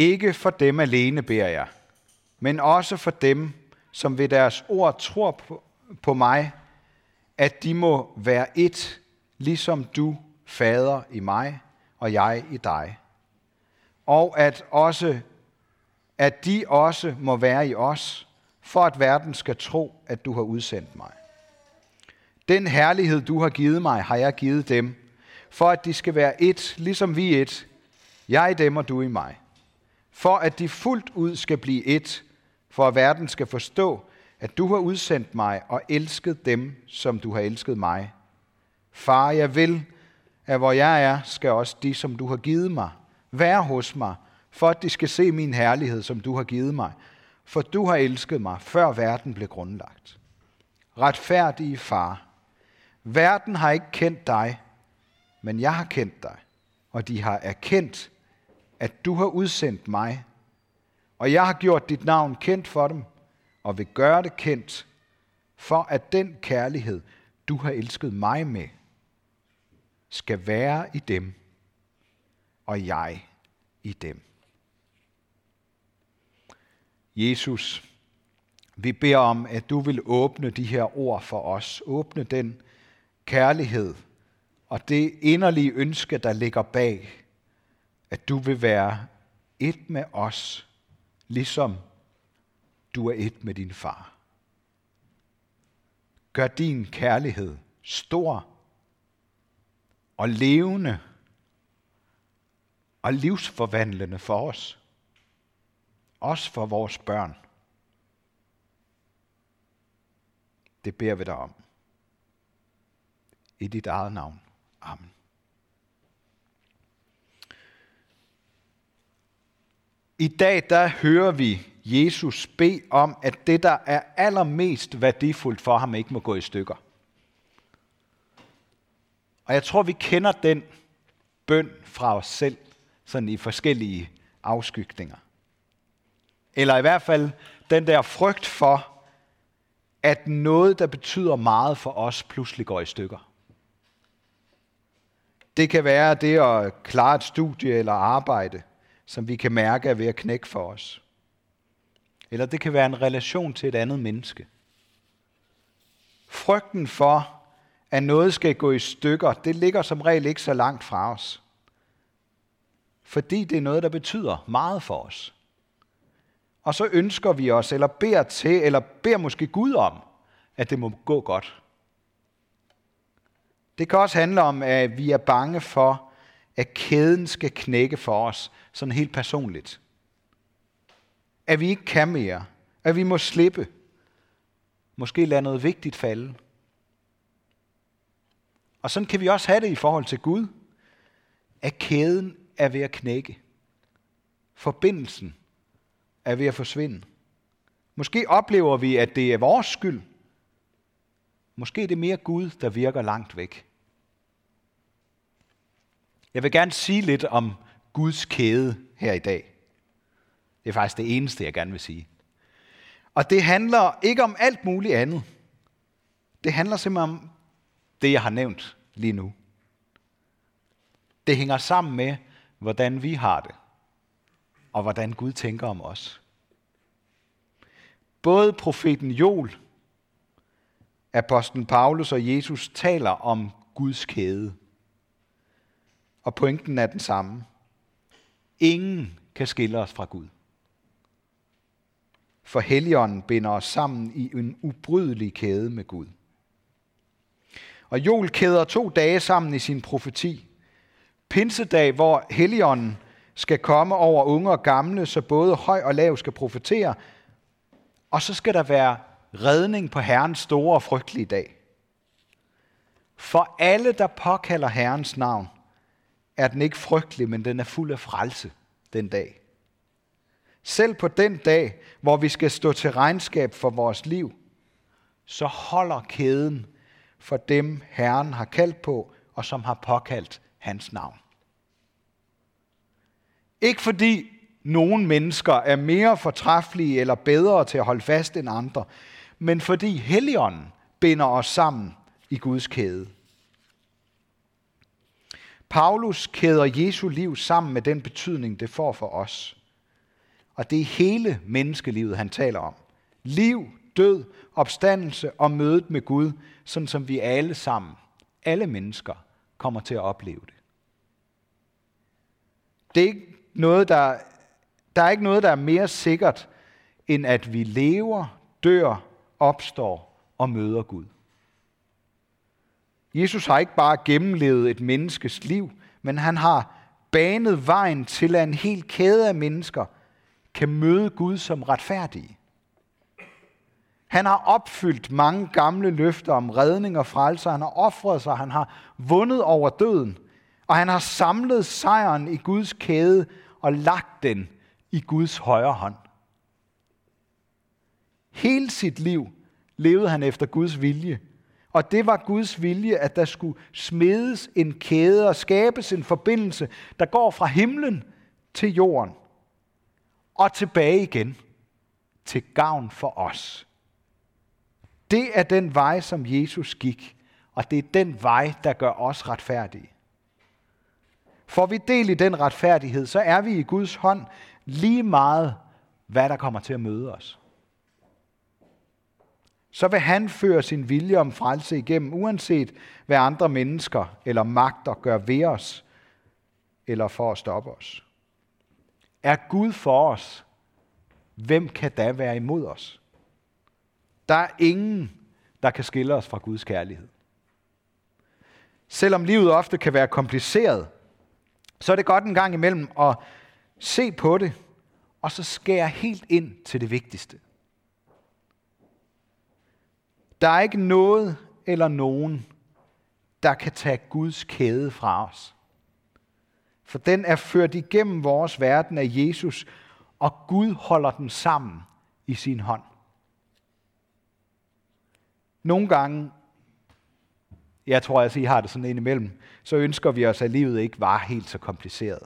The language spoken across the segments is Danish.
Ikke for dem alene beder jeg, men også for dem, som ved deres ord tror på, på mig, at de må være et, ligesom du, Fader, i mig, og jeg i dig. Og at, også, at de også må være i os, for at verden skal tro, at du har udsendt mig. Den herlighed, du har givet mig, har jeg givet dem, for at de skal være et, ligesom vi et, jeg i dem og du i mig. For at de fuldt ud skal blive et, for at verden skal forstå, at du har udsendt mig og elsket dem, som du har elsket mig. Far, jeg vil, at hvor jeg er, skal også de, som du har givet mig, være hos mig, for at de skal se min herlighed, som du har givet mig. For du har elsket mig, før verden blev grundlagt. Retfærdige far, verden har ikke kendt dig, men jeg har kendt dig, og de har erkendt, at du har udsendt mig, og jeg har gjort dit navn kendt for dem, og vil gøre det kendt, for at den kærlighed, du har elsket mig med, skal være i dem, og jeg i dem. Jesus, vi beder om, at du vil åbne de her ord for os. Åbne den kærlighed og det inderlige ønske, der ligger bag, at du vil være et med os, ligesom du er et med din far. Gør din kærlighed stor og levende og livsforvandlende for os. Også for vores børn. Det beder vi dig om. I dit eget navn. Amen. I dag der hører vi Jesus bede om, at det, der er allermest værdifuldt for ham, ikke må gå i stykker. Og jeg tror, vi kender den bøn fra os selv, sådan i forskellige afskygninger. Eller i hvert fald den der frygt for, at noget, der betyder meget for os, pludselig går i stykker. Det kan være det at klare et studie eller arbejde, som vi kan mærke er ved at knække for os. Eller det kan være en relation til et andet menneske. Frygten for, at noget skal gå i stykker, det ligger som regel ikke så langt fra os. Fordi det er noget, der betyder meget for os. Og så ønsker vi os, eller beder til, eller beder måske Gud om, at det må gå godt. Det kan også handle om, at vi er bange for, at kæden skal knække for os, sådan helt personligt. At vi ikke kan mere. At vi må slippe. Måske lade noget vigtigt falde. Og sådan kan vi også have det i forhold til Gud. At kæden er ved at knække. Forbindelsen er ved at forsvinde. Måske oplever vi, at det er vores skyld. Måske er det mere Gud, der virker langt væk. Jeg vil gerne sige lidt om Guds kæde her i dag. Det er faktisk det eneste, jeg gerne vil sige. Og det handler ikke om alt muligt andet. Det handler simpelthen om det, jeg har nævnt lige nu. Det hænger sammen med, hvordan vi har det, og hvordan Gud tænker om os. Både profeten Joel, apostlen Paulus og Jesus taler om Guds kæde. Og pointen er den samme. Ingen kan skille os fra Gud. For Helligånden binder os sammen i en ubrydelig kæde med Gud. Og Joel kæder to dage sammen i sin profeti. Pinsedag, hvor Helligånden skal komme over unge og gamle, så både høj og lav skal profetere. Og så skal der være redning på Herrens store og frygtelige dag. For alle, der påkalder Herrens navn, er den ikke frygtelig, men den er fuld af frelse den dag. Selv på den dag, hvor vi skal stå til regnskab for vores liv, så holder kæden for dem, Herren har kaldt på, og som har påkaldt hans navn. Ikke fordi nogle mennesker er mere fortræffelige eller bedre til at holde fast end andre, men fordi Helligånden binder os sammen i Guds kæde. Paulus kæder Jesu liv sammen med den betydning, det får for os. Og det er hele menneskelivet, han taler om. Liv, død, opstandelse og mødet med Gud, sådan som vi alle sammen, alle mennesker, kommer til at opleve det. Det er ikke noget, der, der er ikke noget, der er mere sikkert, end at vi lever, dør, opstår og møder Gud. Jesus har ikke bare gennemlevet et menneskes liv, men han har banet vejen til, at en hel kæde af mennesker kan møde Gud som retfærdige. Han har opfyldt mange gamle løfter om redning og frelse. Han har offret sig, han har vundet over døden, og han har samlet sejren i Guds kæde og lagt den i Guds højre hånd. Hele sit liv levede han efter Guds vilje. Og det var Guds vilje, at der skulle smedes en kæde og skabes en forbindelse, der går fra himlen til jorden og tilbage igen til gavn for os. Det er den vej, som Jesus gik, og det er den vej, der gør os retfærdige. Får vi del i den retfærdighed, så er vi i Guds hånd lige meget, hvad der kommer til at møde os så vil han føre sin vilje om frelse igennem, uanset hvad andre mennesker eller magter gør ved os, eller for at stoppe os. Er Gud for os, hvem kan da være imod os? Der er ingen, der kan skille os fra Guds kærlighed. Selvom livet ofte kan være kompliceret, så er det godt en gang imellem at se på det, og så skære helt ind til det vigtigste. Der er ikke noget eller nogen, der kan tage Guds kæde fra os. For den er ført igennem vores verden af Jesus, og Gud holder den sammen i sin hånd. Nogle gange, jeg tror altså, I har det sådan indimellem, så ønsker vi os, at livet ikke var helt så kompliceret.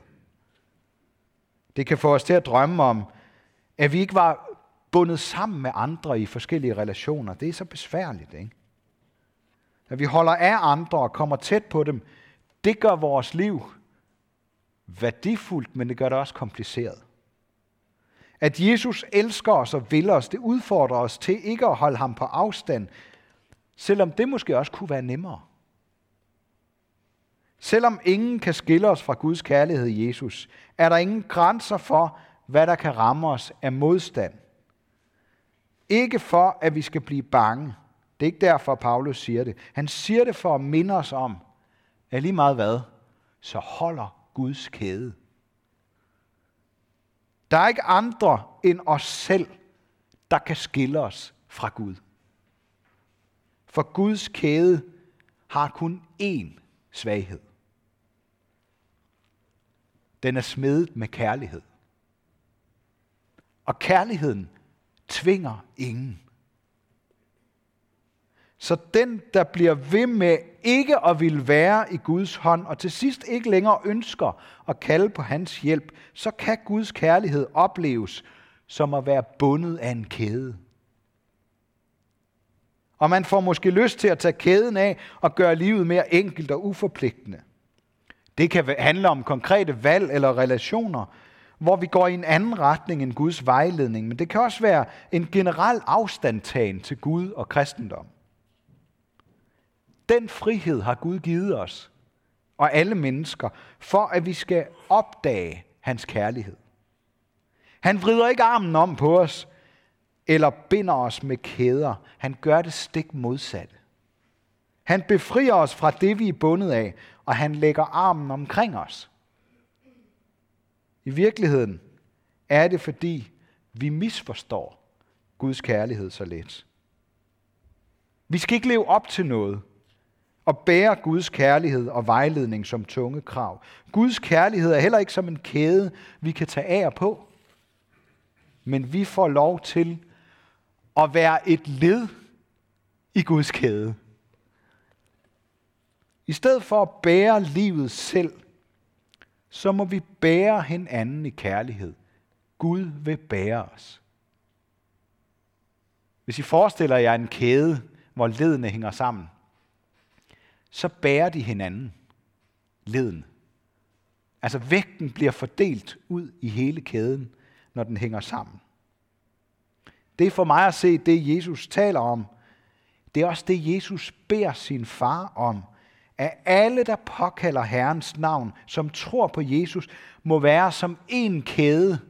Det kan få os til at drømme om, at vi ikke var bundet sammen med andre i forskellige relationer. Det er så besværligt, ikke? At vi holder af andre og kommer tæt på dem, det gør vores liv værdifuldt, men det gør det også kompliceret. At Jesus elsker os og vil os, det udfordrer os til ikke at holde ham på afstand, selvom det måske også kunne være nemmere. Selvom ingen kan skille os fra Guds kærlighed i Jesus, er der ingen grænser for, hvad der kan ramme os af modstand. Ikke for, at vi skal blive bange. Det er ikke derfor, Paulus siger det. Han siger det for at minde os om, at lige meget hvad, så holder Guds kæde. Der er ikke andre end os selv, der kan skille os fra Gud. For Guds kæde har kun én svaghed. Den er smedet med kærlighed. Og kærligheden tvinger ingen. Så den, der bliver ved med ikke at ville være i Guds hånd, og til sidst ikke længere ønsker at kalde på hans hjælp, så kan Guds kærlighed opleves som at være bundet af en kæde. Og man får måske lyst til at tage kæden af og gøre livet mere enkelt og uforpligtende. Det kan handle om konkrete valg eller relationer, hvor vi går i en anden retning end Guds vejledning, men det kan også være en generel afstandtagen til Gud og kristendom. Den frihed har Gud givet os og alle mennesker, for at vi skal opdage hans kærlighed. Han vrider ikke armen om på os, eller binder os med kæder. Han gør det stik modsatte. Han befrier os fra det, vi er bundet af, og han lægger armen omkring os. I virkeligheden er det, fordi vi misforstår Guds kærlighed så let. Vi skal ikke leve op til noget og bære Guds kærlighed og vejledning som tunge krav. Guds kærlighed er heller ikke som en kæde, vi kan tage af på. Men vi får lov til at være et led i Guds kæde. I stedet for at bære livet selv, så må vi bære hinanden i kærlighed. Gud vil bære os. Hvis I forestiller jer en kæde, hvor ledene hænger sammen, så bærer de hinanden, leden. Altså vægten bliver fordelt ud i hele kæden, når den hænger sammen. Det er for mig at se det, Jesus taler om. Det er også det, Jesus beder sin far om. At alle, der påkalder Herrens navn, som tror på Jesus, må være som en kæde,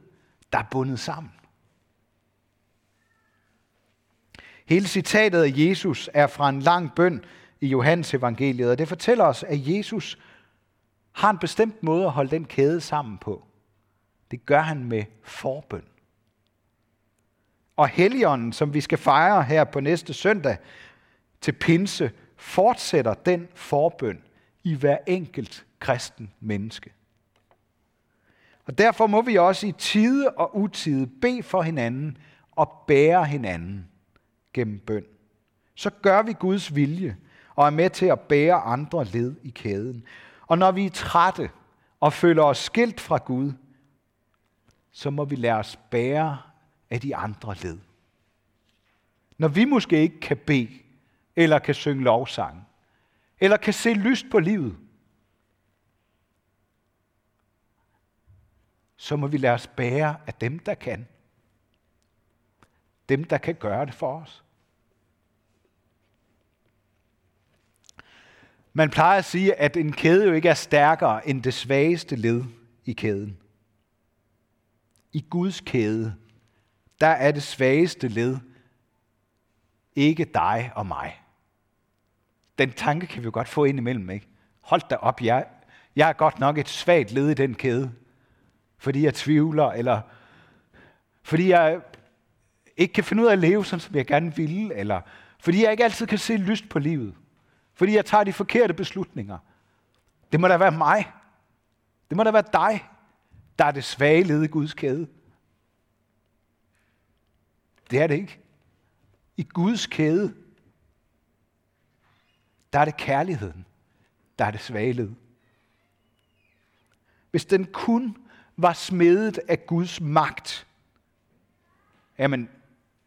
der er bundet sammen. Hele citatet af Jesus er fra en lang bøn i Johannes evangeliet, og det fortæller os, at Jesus har en bestemt måde at holde den kæde sammen på. Det gør han med forbøn. Og Helligånden, som vi skal fejre her på næste søndag til pinse, fortsætter den forbøn i hver enkelt kristen menneske. Og derfor må vi også i tide og utide bede for hinanden og bære hinanden gennem bøn. Så gør vi Guds vilje og er med til at bære andre led i kæden. Og når vi er trætte og føler os skilt fra Gud, så må vi lade os bære af de andre led. Når vi måske ikke kan bede, eller kan synge lovsang, eller kan se lyst på livet, så må vi lade os bære af dem, der kan. Dem, der kan gøre det for os. Man plejer at sige, at en kæde jo ikke er stærkere end det svageste led i kæden. I Guds kæde, der er det svageste led ikke dig og mig. Den tanke kan vi jo godt få ind imellem, ikke? Hold da op, jeg, jeg er godt nok et svagt led i den kæde, fordi jeg tvivler, eller fordi jeg ikke kan finde ud af at leve, sådan som jeg gerne vil, eller fordi jeg ikke altid kan se lyst på livet. Fordi jeg tager de forkerte beslutninger. Det må da være mig. Det må da være dig, der er det svage led i Guds kæde. Det er det ikke. I Guds kæde, der er det kærligheden, der er det svage led. Hvis den kun var smedet af Guds magt, jamen,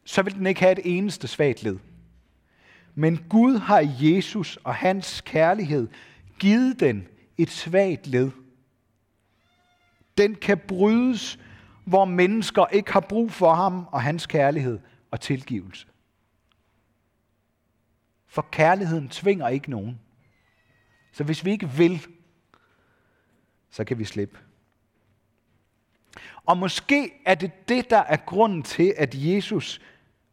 så vil den ikke have et eneste svagt led. Men Gud har i Jesus og hans kærlighed givet den et svagt led. Den kan brydes, hvor mennesker ikke har brug for ham og hans kærlighed og tilgivelse. For kærligheden tvinger ikke nogen. Så hvis vi ikke vil, så kan vi slippe. Og måske er det det, der er grunden til, at Jesus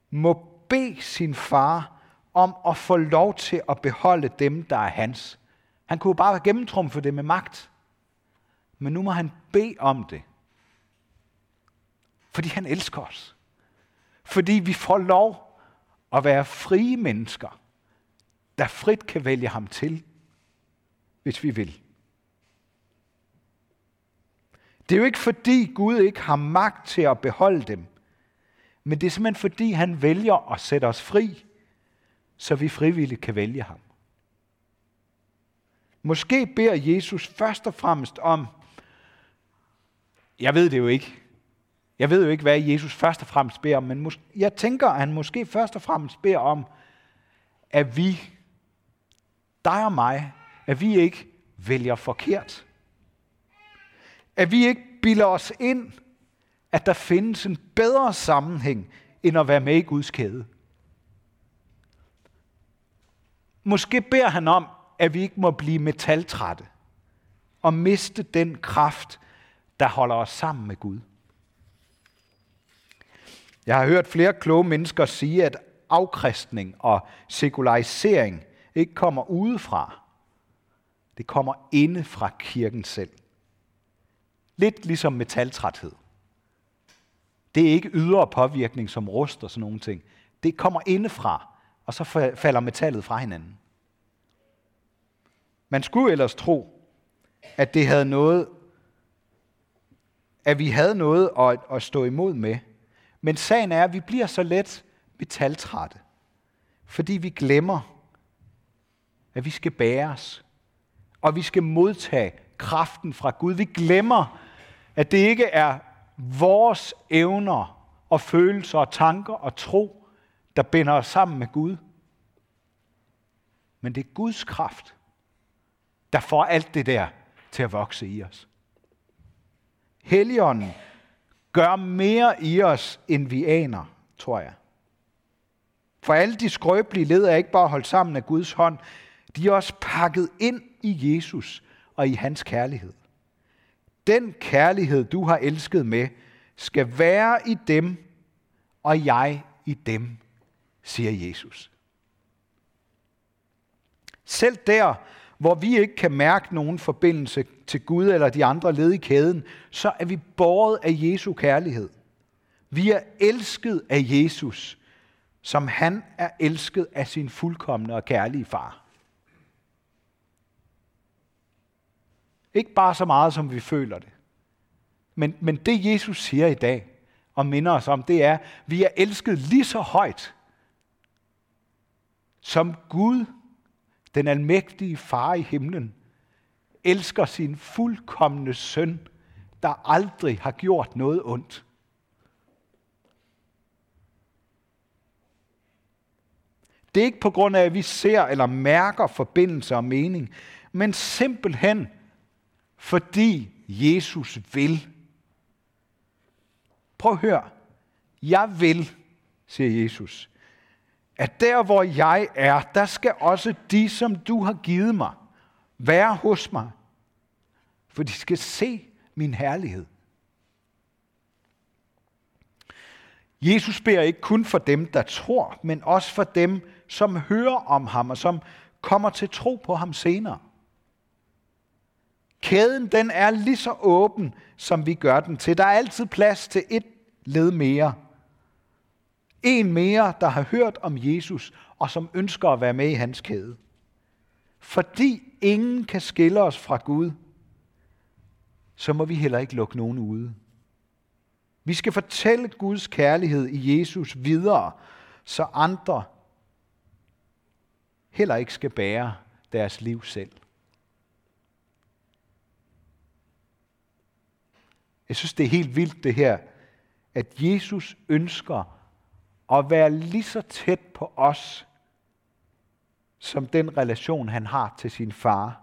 må bede sin far om at få lov til at beholde dem, der er hans. Han kunne bare gennemtrumfe det med magt. Men nu må han bede om det. Fordi han elsker os. Fordi vi får lov at være frie mennesker, der frit kan vælge ham til, hvis vi vil. Det er jo ikke fordi Gud ikke har magt til at beholde dem, men det er simpelthen fordi han vælger at sætte os fri så vi frivilligt kan vælge ham. Måske beder Jesus først og fremmest om, jeg ved det jo ikke, jeg ved jo ikke, hvad Jesus først og fremmest beder om, men jeg tænker, at han måske først og fremmest beder om, at vi, dig og mig, at vi ikke vælger forkert. At vi ikke bilder os ind, at der findes en bedre sammenhæng, end at være med i Guds kæde. Måske beder han om, at vi ikke må blive metaltrætte og miste den kraft, der holder os sammen med Gud. Jeg har hørt flere kloge mennesker sige, at afkristning og sekularisering ikke kommer udefra. Det kommer inde fra kirken selv. Lidt ligesom metaltræthed. Det er ikke ydre påvirkning som rust og sådan nogle ting. Det kommer indefra og så falder metallet fra hinanden. Man skulle ellers tro, at det havde noget, at vi havde noget at, at stå imod med. Men sagen er, at vi bliver så let metaltrætte, fordi vi glemmer, at vi skal bæres, og vi skal modtage kraften fra Gud. Vi glemmer, at det ikke er vores evner og følelser og tanker og tro, der binder os sammen med Gud. Men det er Guds kraft, der får alt det der til at vokse i os. Helligånden gør mere i os, end vi aner, tror jeg. For alle de skrøbelige led er ikke bare holdt sammen af Guds hånd, de er også pakket ind i Jesus og i hans kærlighed. Den kærlighed, du har elsket med, skal være i dem, og jeg i dem, siger Jesus. Selv der, hvor vi ikke kan mærke nogen forbindelse til Gud eller de andre led i kæden, så er vi båret af Jesu kærlighed. Vi er elsket af Jesus, som han er elsket af sin fuldkommende og kærlige far. Ikke bare så meget, som vi føler det. Men, men det Jesus siger i dag og minder os om, det er, at vi er elsket lige så højt, som Gud, den almægtige far i himlen, elsker sin fuldkommende søn, der aldrig har gjort noget ondt. Det er ikke på grund af, at vi ser eller mærker forbindelse og mening, men simpelthen fordi Jesus vil. Prøv at høre. Jeg vil, siger Jesus, at der hvor jeg er, der skal også de, som du har givet mig, være hos mig. For de skal se min herlighed. Jesus beder ikke kun for dem, der tror, men også for dem, som hører om ham og som kommer til tro på ham senere. Kæden den er lige så åben, som vi gør den til. Der er altid plads til et led mere. En mere, der har hørt om Jesus, og som ønsker at være med i hans kæde. Fordi ingen kan skille os fra Gud, så må vi heller ikke lukke nogen ude. Vi skal fortælle Guds kærlighed i Jesus videre, så andre heller ikke skal bære deres liv selv. Jeg synes, det er helt vildt det her, at Jesus ønsker at være lige så tæt på os, som den relation, han har til sin far.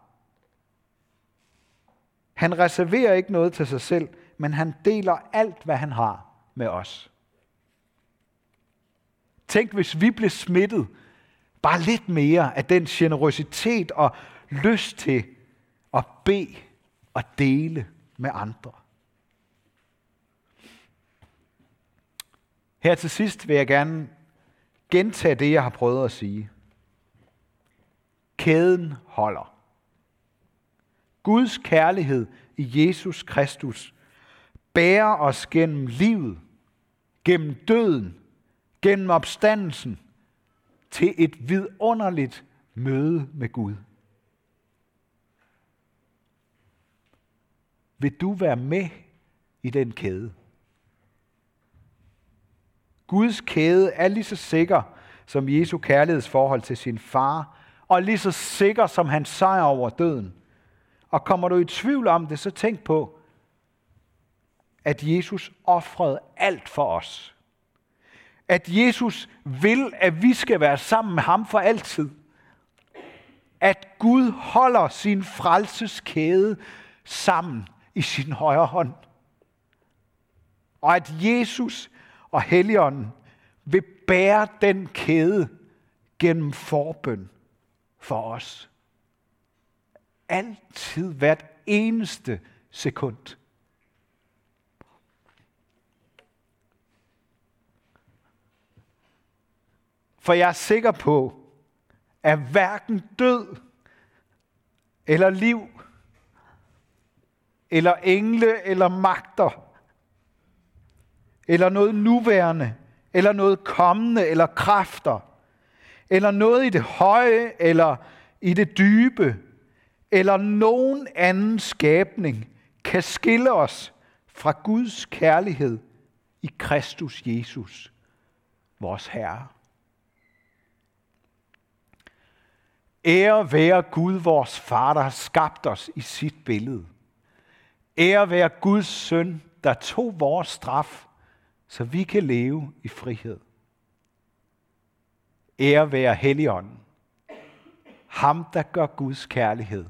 Han reserverer ikke noget til sig selv, men han deler alt, hvad han har med os. Tænk, hvis vi blev smittet bare lidt mere af den generøsitet og lyst til at bede og dele med andre. Her til sidst vil jeg gerne gentage det, jeg har prøvet at sige. Kæden holder. Guds kærlighed i Jesus Kristus bærer os gennem livet, gennem døden, gennem opstandelsen til et vidunderligt møde med Gud. Vil du være med i den kæde? Guds kæde er lige så sikker som Jesu kærlighedsforhold til sin far, og lige så sikker som hans sejr over døden. Og kommer du i tvivl om det, så tænk på, at Jesus offrede alt for os. At Jesus vil, at vi skal være sammen med ham for altid. At Gud holder sin frelseskæde sammen i sin højre hånd. Og at Jesus og Helligånden vil bære den kæde gennem forbøn for os. Altid hvert eneste sekund. For jeg er sikker på, at hverken død eller liv, eller engle eller magter, eller noget nuværende, eller noget kommende, eller kræfter, eller noget i det høje, eller i det dybe, eller nogen anden skabning, kan skille os fra Guds kærlighed i Kristus Jesus, vores Herre. Ære være Gud, vores far, der har skabt os i sit billede. Ære være Guds søn, der tog vores straf så vi kan leve i frihed. Ære være Helligånden, ham der gør Guds kærlighed